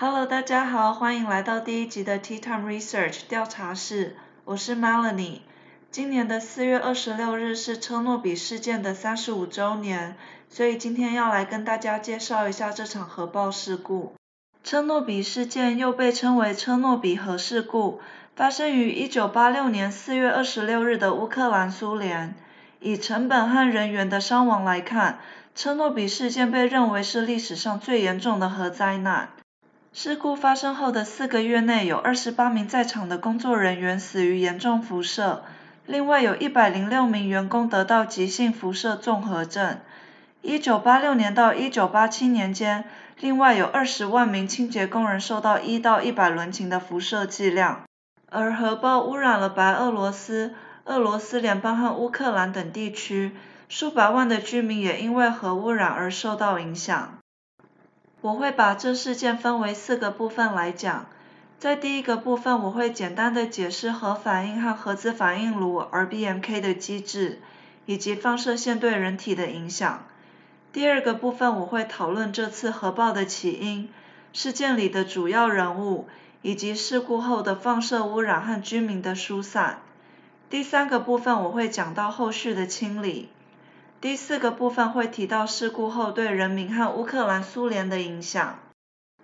Hello，大家好，欢迎来到第一集的 Tea Time Research 调查室，我是 Melanie。今年的四月二十六日是车诺比事件的三十五周年，所以今天要来跟大家介绍一下这场核爆事故。车诺比事件又被称为车诺比核事故，发生于一九八六年四月二十六日的乌克兰苏联。以成本和人员的伤亡来看，车诺比事件被认为是历史上最严重的核灾难。事故发生后的四个月内，有二十八名在场的工作人员死于严重辐射，另外有一百零六名员工得到急性辐射综合症。一九八六年到一九八七年间，另外有二十万名清洁工人受到一到一百伦琴的辐射剂量。而核爆污染了白俄罗斯、俄罗斯联邦和乌克兰等地区，数百万的居民也因为核污染而受到影响。我会把这事件分为四个部分来讲。在第一个部分，我会简单的解释核反应和核子反应炉 RBMK 的机制，以及放射线对人体的影响。第二个部分，我会讨论这次核爆的起因、事件里的主要人物，以及事故后的放射污染和居民的疏散。第三个部分，我会讲到后续的清理。第四个部分会提到事故后对人民和乌克兰苏联的影响。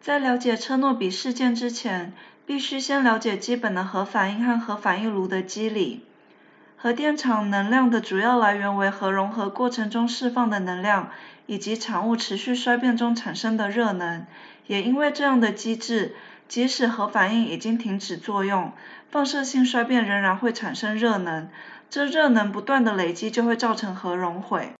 在了解车诺比事件之前，必须先了解基本的核反应和核反应炉的机理。核电厂能量的主要来源为核融合过程中释放的能量，以及产物持续衰变中产生的热能。也因为这样的机制，即使核反应已经停止作用，放射性衰变仍然会产生热能。这热能不断的累积就会造成核熔毁。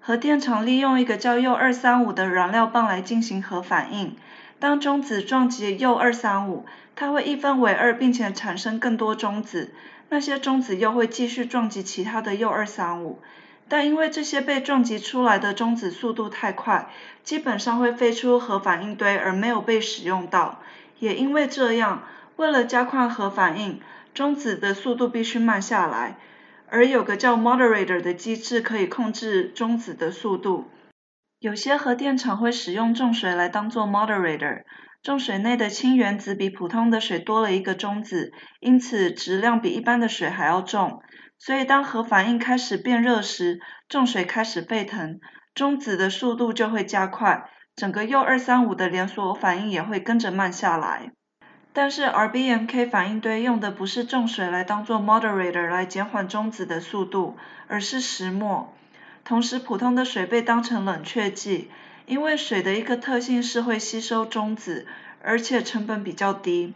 核电厂利用一个叫铀二三五的燃料棒来进行核反应。当中子撞击铀二三五，它会一分为二，并且产生更多中子。那些中子又会继续撞击其他的铀二三五，但因为这些被撞击出来的中子速度太快，基本上会飞出核反应堆而没有被使用到。也因为这样，为了加快核反应，中子的速度必须慢下来。而有个叫 moderator 的机制可以控制中子的速度。有些核电厂会使用重水来当做 moderator，重水内的氢原子比普通的水多了一个中子，因此质量比一般的水还要重。所以当核反应开始变热时，重水开始沸腾，中子的速度就会加快，整个铀二三五的连锁反应也会跟着慢下来。但是 RBMK 反应堆用的不是重水来当做 moderator 来减缓中子的速度，而是石墨。同时，普通的水被当成冷却剂，因为水的一个特性是会吸收中子，而且成本比较低。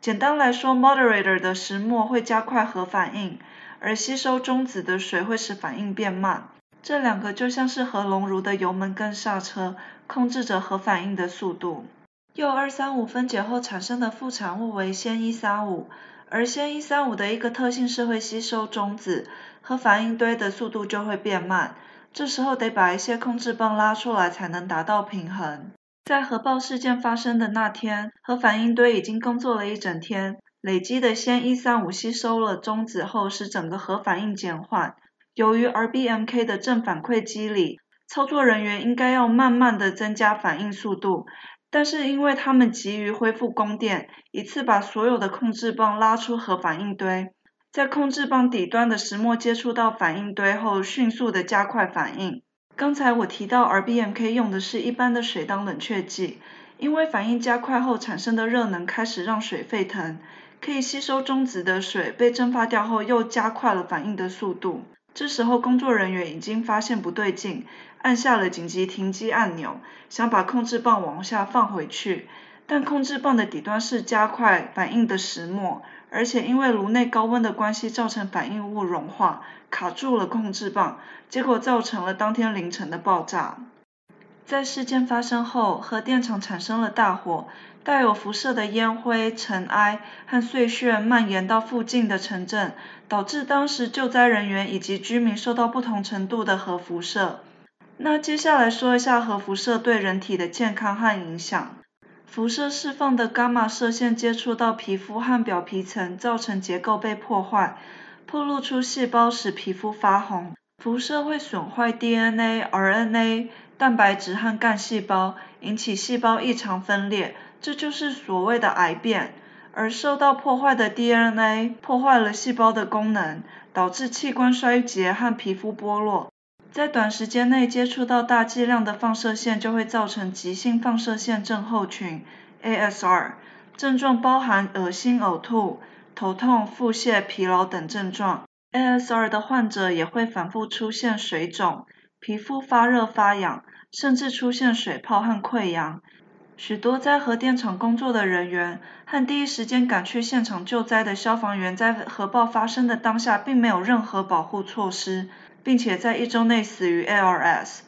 简单来说，moderator 的石墨会加快核反应，而吸收中子的水会使反应变慢。这两个就像是核熔炉的油门跟刹车，控制着核反应的速度。铀二三五分解后产生的副产物为氙一三五，而氙一三五的一个特性是会吸收中子，核反应堆的速度就会变慢。这时候得把一些控制棒拉出来才能达到平衡。在核爆事件发生的那天，核反应堆已经工作了一整天，累积的氙一三五吸收了中子后，使整个核反应减缓。由于 RBMK 的正反馈机理，操作人员应该要慢慢的增加反应速度。但是因为他们急于恢复供电，一次把所有的控制棒拉出核反应堆，在控制棒底端的石墨接触到反应堆后，迅速的加快反应。刚才我提到 RBMK 用的是一般的水当冷却剂，因为反应加快后产生的热能开始让水沸腾，可以吸收中子的水被蒸发掉后又加快了反应的速度。这时候工作人员已经发现不对劲，按下了紧急停机按钮，想把控制棒往下放回去，但控制棒的底端是加快反应的石墨，而且因为炉内高温的关系造成反应物融化，卡住了控制棒，结果造成了当天凌晨的爆炸。在事件发生后，核电厂产生了大火，带有辐射的烟灰、尘埃和碎屑蔓延到附近的城镇，导致当时救灾人员以及居民受到不同程度的核辐射。那接下来说一下核辐射对人体的健康和影响。辐射释放的伽马射线接触到皮肤和表皮层，造成结构被破坏，暴露出细胞，使皮肤发红。辐射会损坏 DNA、RNA。蛋白质和干细胞引起细胞异常分裂，这就是所谓的癌变。而受到破坏的 DNA 破坏了细胞的功能，导致器官衰竭和皮肤剥落。在短时间内接触到大剂量的放射线，就会造成急性放射线症候群 （ASR）。症状包含恶心、呕吐、头痛、腹泻、疲劳等症状。ASR 的患者也会反复出现水肿、皮肤发热发痒，甚至出现水泡和溃疡。许多在核电厂工作的人员和第一时间赶去现场救灾的消防员，在核爆发生的当下，并没有任何保护措施。并且在一周内死于 ARS。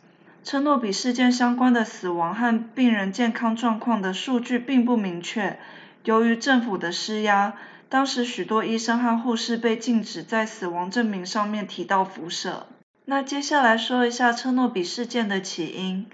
车诺比事件相关的死亡和病人健康状况的数据并不明确。由于政府的施压，当时许多医生和护士被禁止在死亡证明上面提到辐射。那接下来说一下车诺比事件的起因。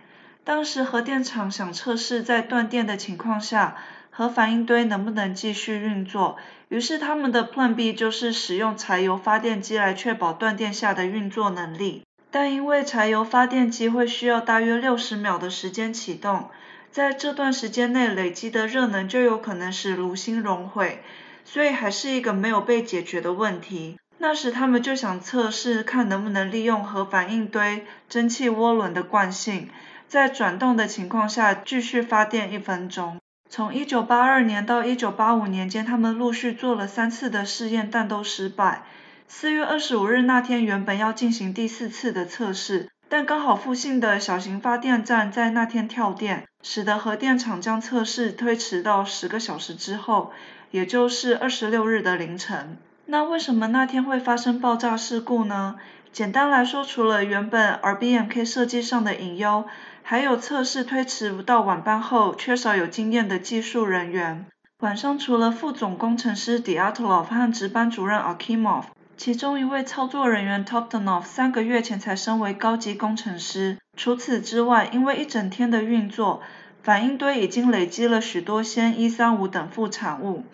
当时核电厂想测试在断电的情况下，核反应堆能不能继续运作，于是他们的 Plan B 就是使用柴油发电机来确保断电下的运作能力。但因为柴油发电机会需要大约六十秒的时间启动，在这段时间内累积的热能就有可能使炉芯熔毁，所以还是一个没有被解决的问题。那时他们就想测试看能不能利用核反应堆蒸汽涡轮的惯性，在转动的情况下继续发电一分钟。从一九八二年到一九八五年间，他们陆续做了三次的试验，但都失败。四月二十五日那天，原本要进行第四次的测试，但刚好附近的小型发电站在那天跳电，使得核电厂将测试推迟到十个小时之后，也就是二十六日的凌晨。那为什么那天会发生爆炸事故呢？简单来说，除了原本 RBMK 设计上的隐忧。还有测试推迟到晚班后，缺少有经验的技术人员。晚上除了副总工程师 Diatlov 和值班主任 Akimov，其中一位操作人员 Toptonov 三个月前才升为高级工程师。除此之外，因为一整天的运作，反应堆已经累积了许多氙135等副产物。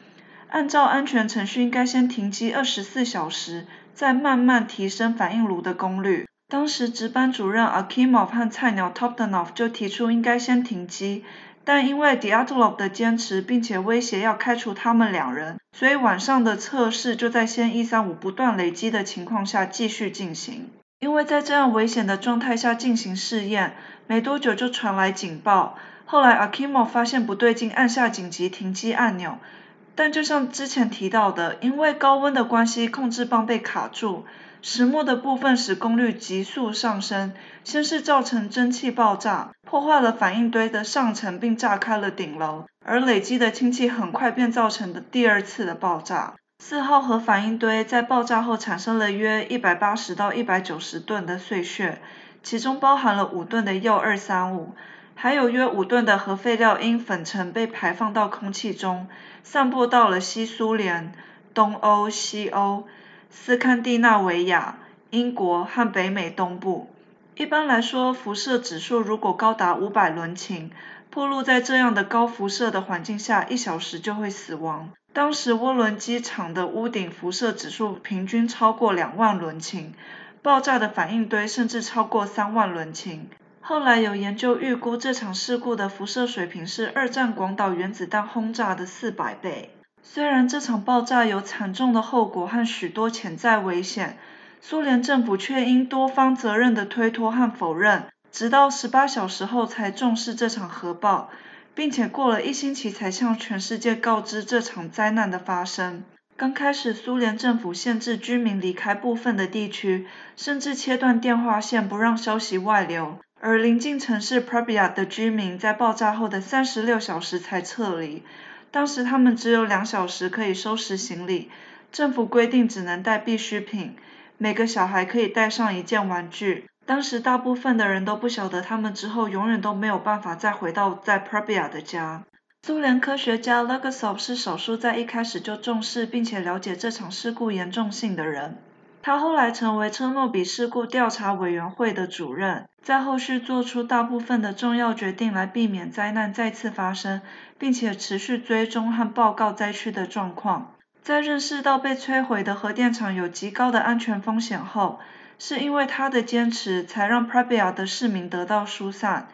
按照安全程序，应该先停机二十四小时，再慢慢提升反应炉的功率。当时值班主任 Akimov 和菜鸟 Toptonov 就提出应该先停机，但因为 Diatlov 的坚持，并且威胁要开除他们两人，所以晚上的测试就在先135不断累积的情况下继续进行。因为在这样危险的状态下进行试验，没多久就传来警报。后来 Akimov 发现不对劲，按下紧急停机按钮，但就像之前提到的，因为高温的关系，控制棒被卡住。石墨的部分使功率急速上升，先是造成蒸汽爆炸，破坏了反应堆的上层并炸开了顶楼，而累积的氢气很快便造成的第二次的爆炸。四号核反应堆在爆炸后产生了约一百八十到一百九十吨的碎屑，其中包含了五吨的铀二三五，还有约五吨的核废料因粉尘被排放到空气中，散布到了西苏联、东欧、西欧。斯堪的纳维亚、英国和北美东部。一般来说，辐射指数如果高达五百伦琴，暴露在这样的高辐射的环境下，一小时就会死亡。当时涡轮机厂的屋顶辐射指数平均超过两万伦琴，爆炸的反应堆甚至超过三万伦琴。后来有研究预估，这场事故的辐射水平是二战广岛原子弹轰炸的四百倍。虽然这场爆炸有惨重的后果和许多潜在危险，苏联政府却因多方责任的推脱和否认，直到十八小时后才重视这场核爆，并且过了一星期才向全世界告知这场灾难的发生。刚开始，苏联政府限制居民离开部分的地区，甚至切断电话线不让消息外流，而临近城市 Pripyat 的居民在爆炸后的三十六小时才撤离。当时他们只有两小时可以收拾行李，政府规定只能带必需品，每个小孩可以带上一件玩具。当时大部分的人都不晓得他们之后永远都没有办法再回到在 p r b i a 的家。苏联科学家 Legasov 是少数在一开始就重视并且了解这场事故严重性的人。他后来成为车诺比事故调查委员会的主任，在后续做出大部分的重要决定来避免灾难再次发生，并且持续追踪和报告灾区的状况。在认识到被摧毁的核电厂有极高的安全风险后，是因为他的坚持才让 Pripyat 的市民得到疏散。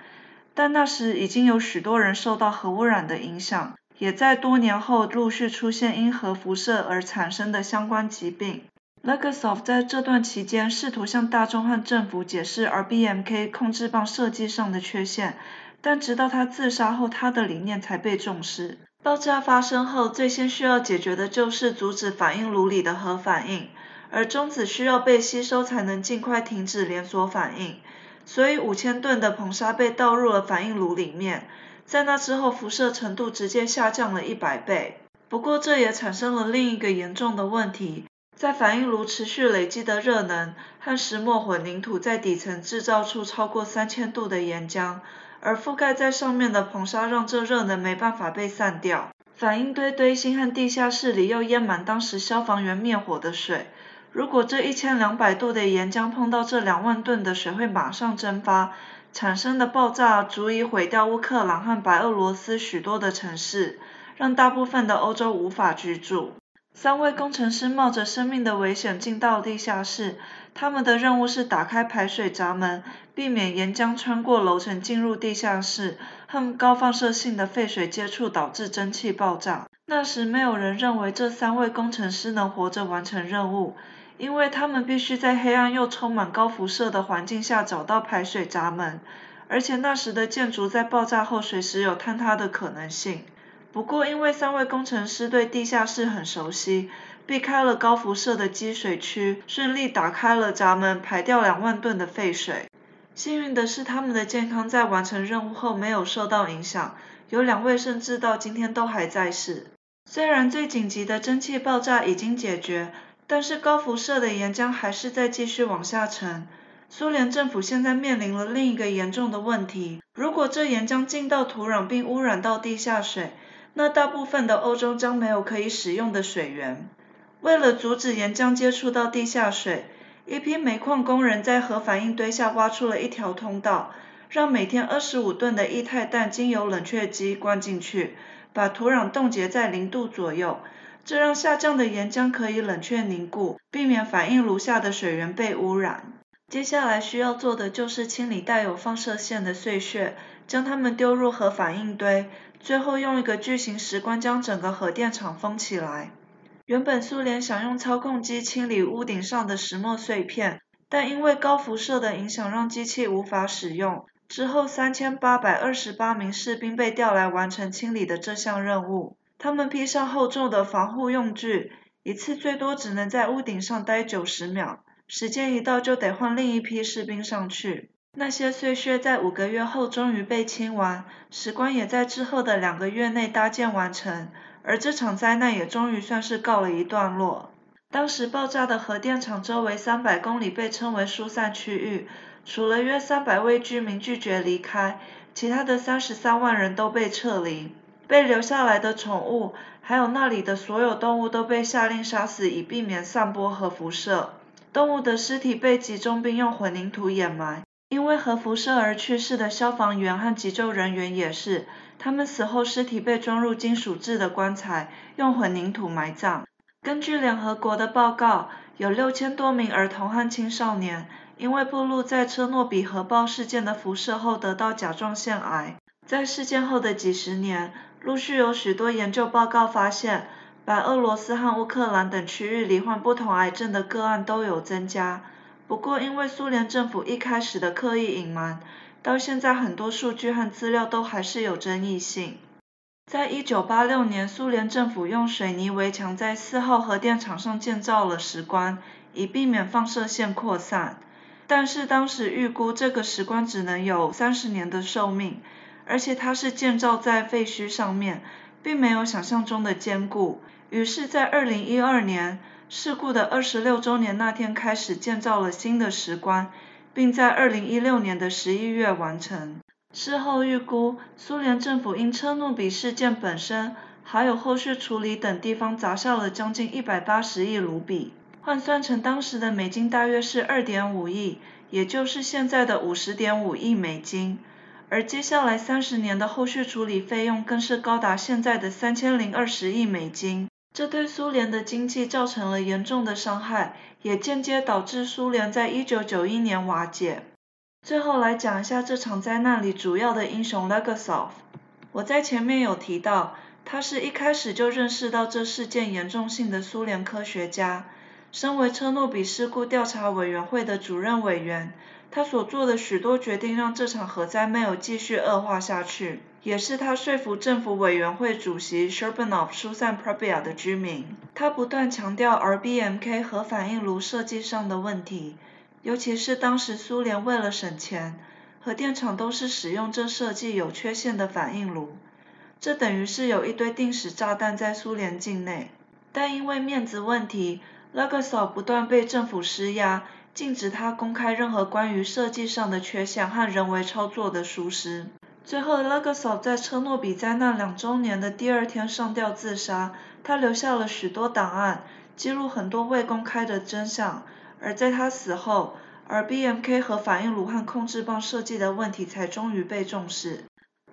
但那时已经有许多人受到核污染的影响，也在多年后陆续出现因核辐射而产生的相关疾病。Legasov 在这段期间试图向大众和政府解释 RBMK 控制棒设计上的缺陷，但直到他自杀后，他的理念才被重视。爆炸发生后，最先需要解决的就是阻止反应炉里的核反应，而中子需要被吸收才能尽快停止连锁反应。所以五千吨的硼砂被倒入了反应炉里面，在那之后辐射程度直接下降了一百倍。不过这也产生了另一个严重的问题。在反应炉持续累积的热能和石墨混凝土在底层制造出超过三千度的岩浆，而覆盖在上面的硼砂让这热能没办法被散掉。反应堆堆芯和地下室里又淹满当时消防员灭火的水。如果这一千两百度的岩浆碰到这两万吨的水，会马上蒸发，产生的爆炸足以毁掉乌克兰和白俄罗斯许多的城市，让大部分的欧洲无法居住。三位工程师冒着生命的危险进到地下室，他们的任务是打开排水闸门，避免岩浆穿过楼层进入地下室，和高放射性的废水接触导致蒸汽爆炸。那时没有人认为这三位工程师能活着完成任务，因为他们必须在黑暗又充满高辐射的环境下找到排水闸门，而且那时的建筑在爆炸后随时有坍塌的可能性。不过，因为三位工程师对地下室很熟悉，避开了高辐射的积水区，顺利打开了闸门，排掉两万吨的废水。幸运的是，他们的健康在完成任务后没有受到影响，有两位甚至到今天都还在世。虽然最紧急的蒸汽爆炸已经解决，但是高辐射的岩浆还是在继续往下沉。苏联政府现在面临了另一个严重的问题：如果这岩浆进到土壤并污染到地下水，那大部分的欧洲将没有可以使用的水源。为了阻止岩浆接触到地下水，一批煤矿工人在核反应堆下挖出了一条通道，让每天二十五吨的液态氮经由冷却机灌进去，把土壤冻结在零度左右。这让下降的岩浆可以冷却凝固，避免反应炉下的水源被污染。接下来需要做的就是清理带有放射线的碎屑，将它们丢入核反应堆。最后用一个巨型石棺将整个核电厂封起来。原本苏联想用操控机清理屋顶上的石墨碎片，但因为高辐射的影响，让机器无法使用。之后，三千八百二十八名士兵被调来完成清理的这项任务。他们披上厚重的防护用具，一次最多只能在屋顶上待九十秒，时间一到就得换另一批士兵上去。那些碎屑在五个月后终于被清完，石棺也在之后的两个月内搭建完成，而这场灾难也终于算是告了一段落。当时爆炸的核电厂周围三百公里被称为疏散区域，除了约三百位居民拒绝离开，其他的三十三万人都被撤离。被留下来的宠物，还有那里的所有动物都被下令杀死，以避免散播核辐射。动物的尸体被集中并用混凝土掩埋。因为核辐射而去世的消防员和急救人员也是，他们死后尸体被装入金属制的棺材，用混凝土埋葬。根据联合国的报告，有六千多名儿童和青少年因为暴露在车诺比核爆事件的辐射后得到甲状腺癌。在事件后的几十年，陆续有许多研究报告发现，白俄罗斯和乌克兰等区域罹患不同癌症的个案都有增加。不过，因为苏联政府一开始的刻意隐瞒，到现在很多数据和资料都还是有争议性。在一九八六年，苏联政府用水泥围墙在四号核电厂上建造了石棺，以避免放射线扩散。但是当时预估这个石棺只能有三十年的寿命，而且它是建造在废墟上面，并没有想象中的坚固。于是，在二零一二年，事故的二十六周年那天开始建造了新的石棺，并在二零一六年的十一月完成。事后预估，苏联政府因车诺比事件本身，还有后续处理等地方砸下了将近一百八十亿卢比，换算成当时的美金大约是二点五亿，也就是现在的五十点五亿美金。而接下来三十年的后续处理费用更是高达现在的三千零二十亿美金。这对苏联的经济造成了严重的伤害，也间接导致苏联在一九九一年瓦解。最后来讲一下这场灾难里主要的英雄 Legasov。我在前面有提到，他是一开始就认识到这事件严重性的苏联科学家。身为车诺比事故调查委员会的主任委员，他所做的许多决定让这场核灾没有继续恶化下去，也是他说服政府委员会主席 Shcherbinov 疏散 Pripyat 的居民。他不断强调 RBMK 核反应炉设计上的问题，尤其是当时苏联为了省钱，核电厂都是使用这设计有缺陷的反应炉，这等于是有一堆定时炸弹在苏联境内。但因为面子问题，Legasov 不断被政府施压，禁止他公开任何关于设计上的缺陷和人为操作的疏失。最后，Legasov 在车诺比灾难两周年的第二天上吊自杀。他留下了许多档案，记录很多未公开的真相。而在他死后，RBMK 和反应炉和控制棒设计的问题才终于被重视。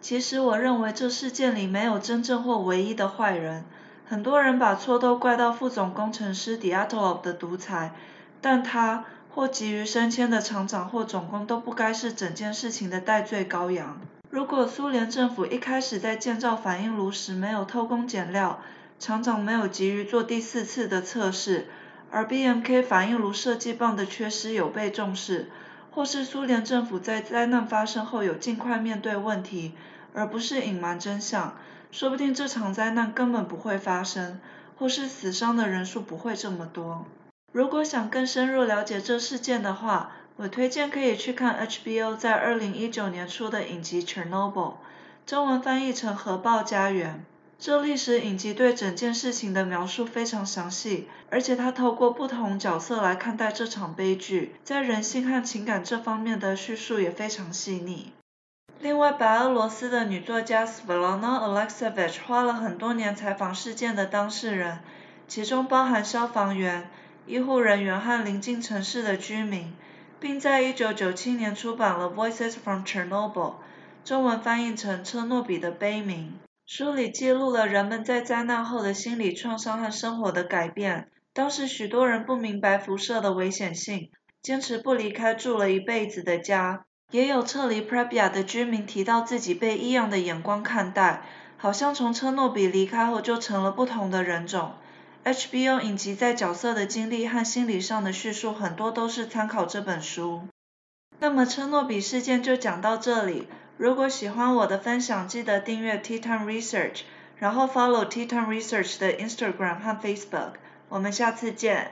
其实，我认为这事件里没有真正或唯一的坏人。很多人把错都怪到副总工程师 Diatlov 的独裁，但他或急于升迁的厂长或总工都不该是整件事情的代罪羔羊。如果苏联政府一开始在建造反应炉时没有偷工减料，厂长没有急于做第四次的测试，而 BMK 反应炉设计棒的缺失有被重视，或是苏联政府在灾难发生后有尽快面对问题，而不是隐瞒真相。说不定这场灾难根本不会发生，或是死伤的人数不会这么多。如果想更深入了解这事件的话，我推荐可以去看 HBO 在二零一九年出的影集《Chernobyl》，中文翻译成《核爆家园》。这历史影集对整件事情的描述非常详细，而且它透过不同角色来看待这场悲剧，在人性和情感这方面的叙述也非常细腻。另外，白俄罗斯的女作家 Svetlana Alexievich 花了很多年采访事件的当事人，其中包含消防员、医护人员和邻近城市的居民，并在1997年出版了《Voices from Chernobyl》，中文翻译成《车诺比的悲鸣》。书里记录了人们在灾难后的心理创伤和生活的改变。当时许多人不明白辐射的危险性，坚持不离开住了一辈子的家。也有撤离 Pripyat 的居民提到自己被异样的眼光看待，好像从车诺比离开后就成了不同的人种。HBO 影集在角色的经历和心理上的叙述很多都是参考这本书。那么车诺比事件就讲到这里。如果喜欢我的分享，记得订阅 Teton Research，然后 follow Teton Research 的 Instagram 和 Facebook。我们下次见。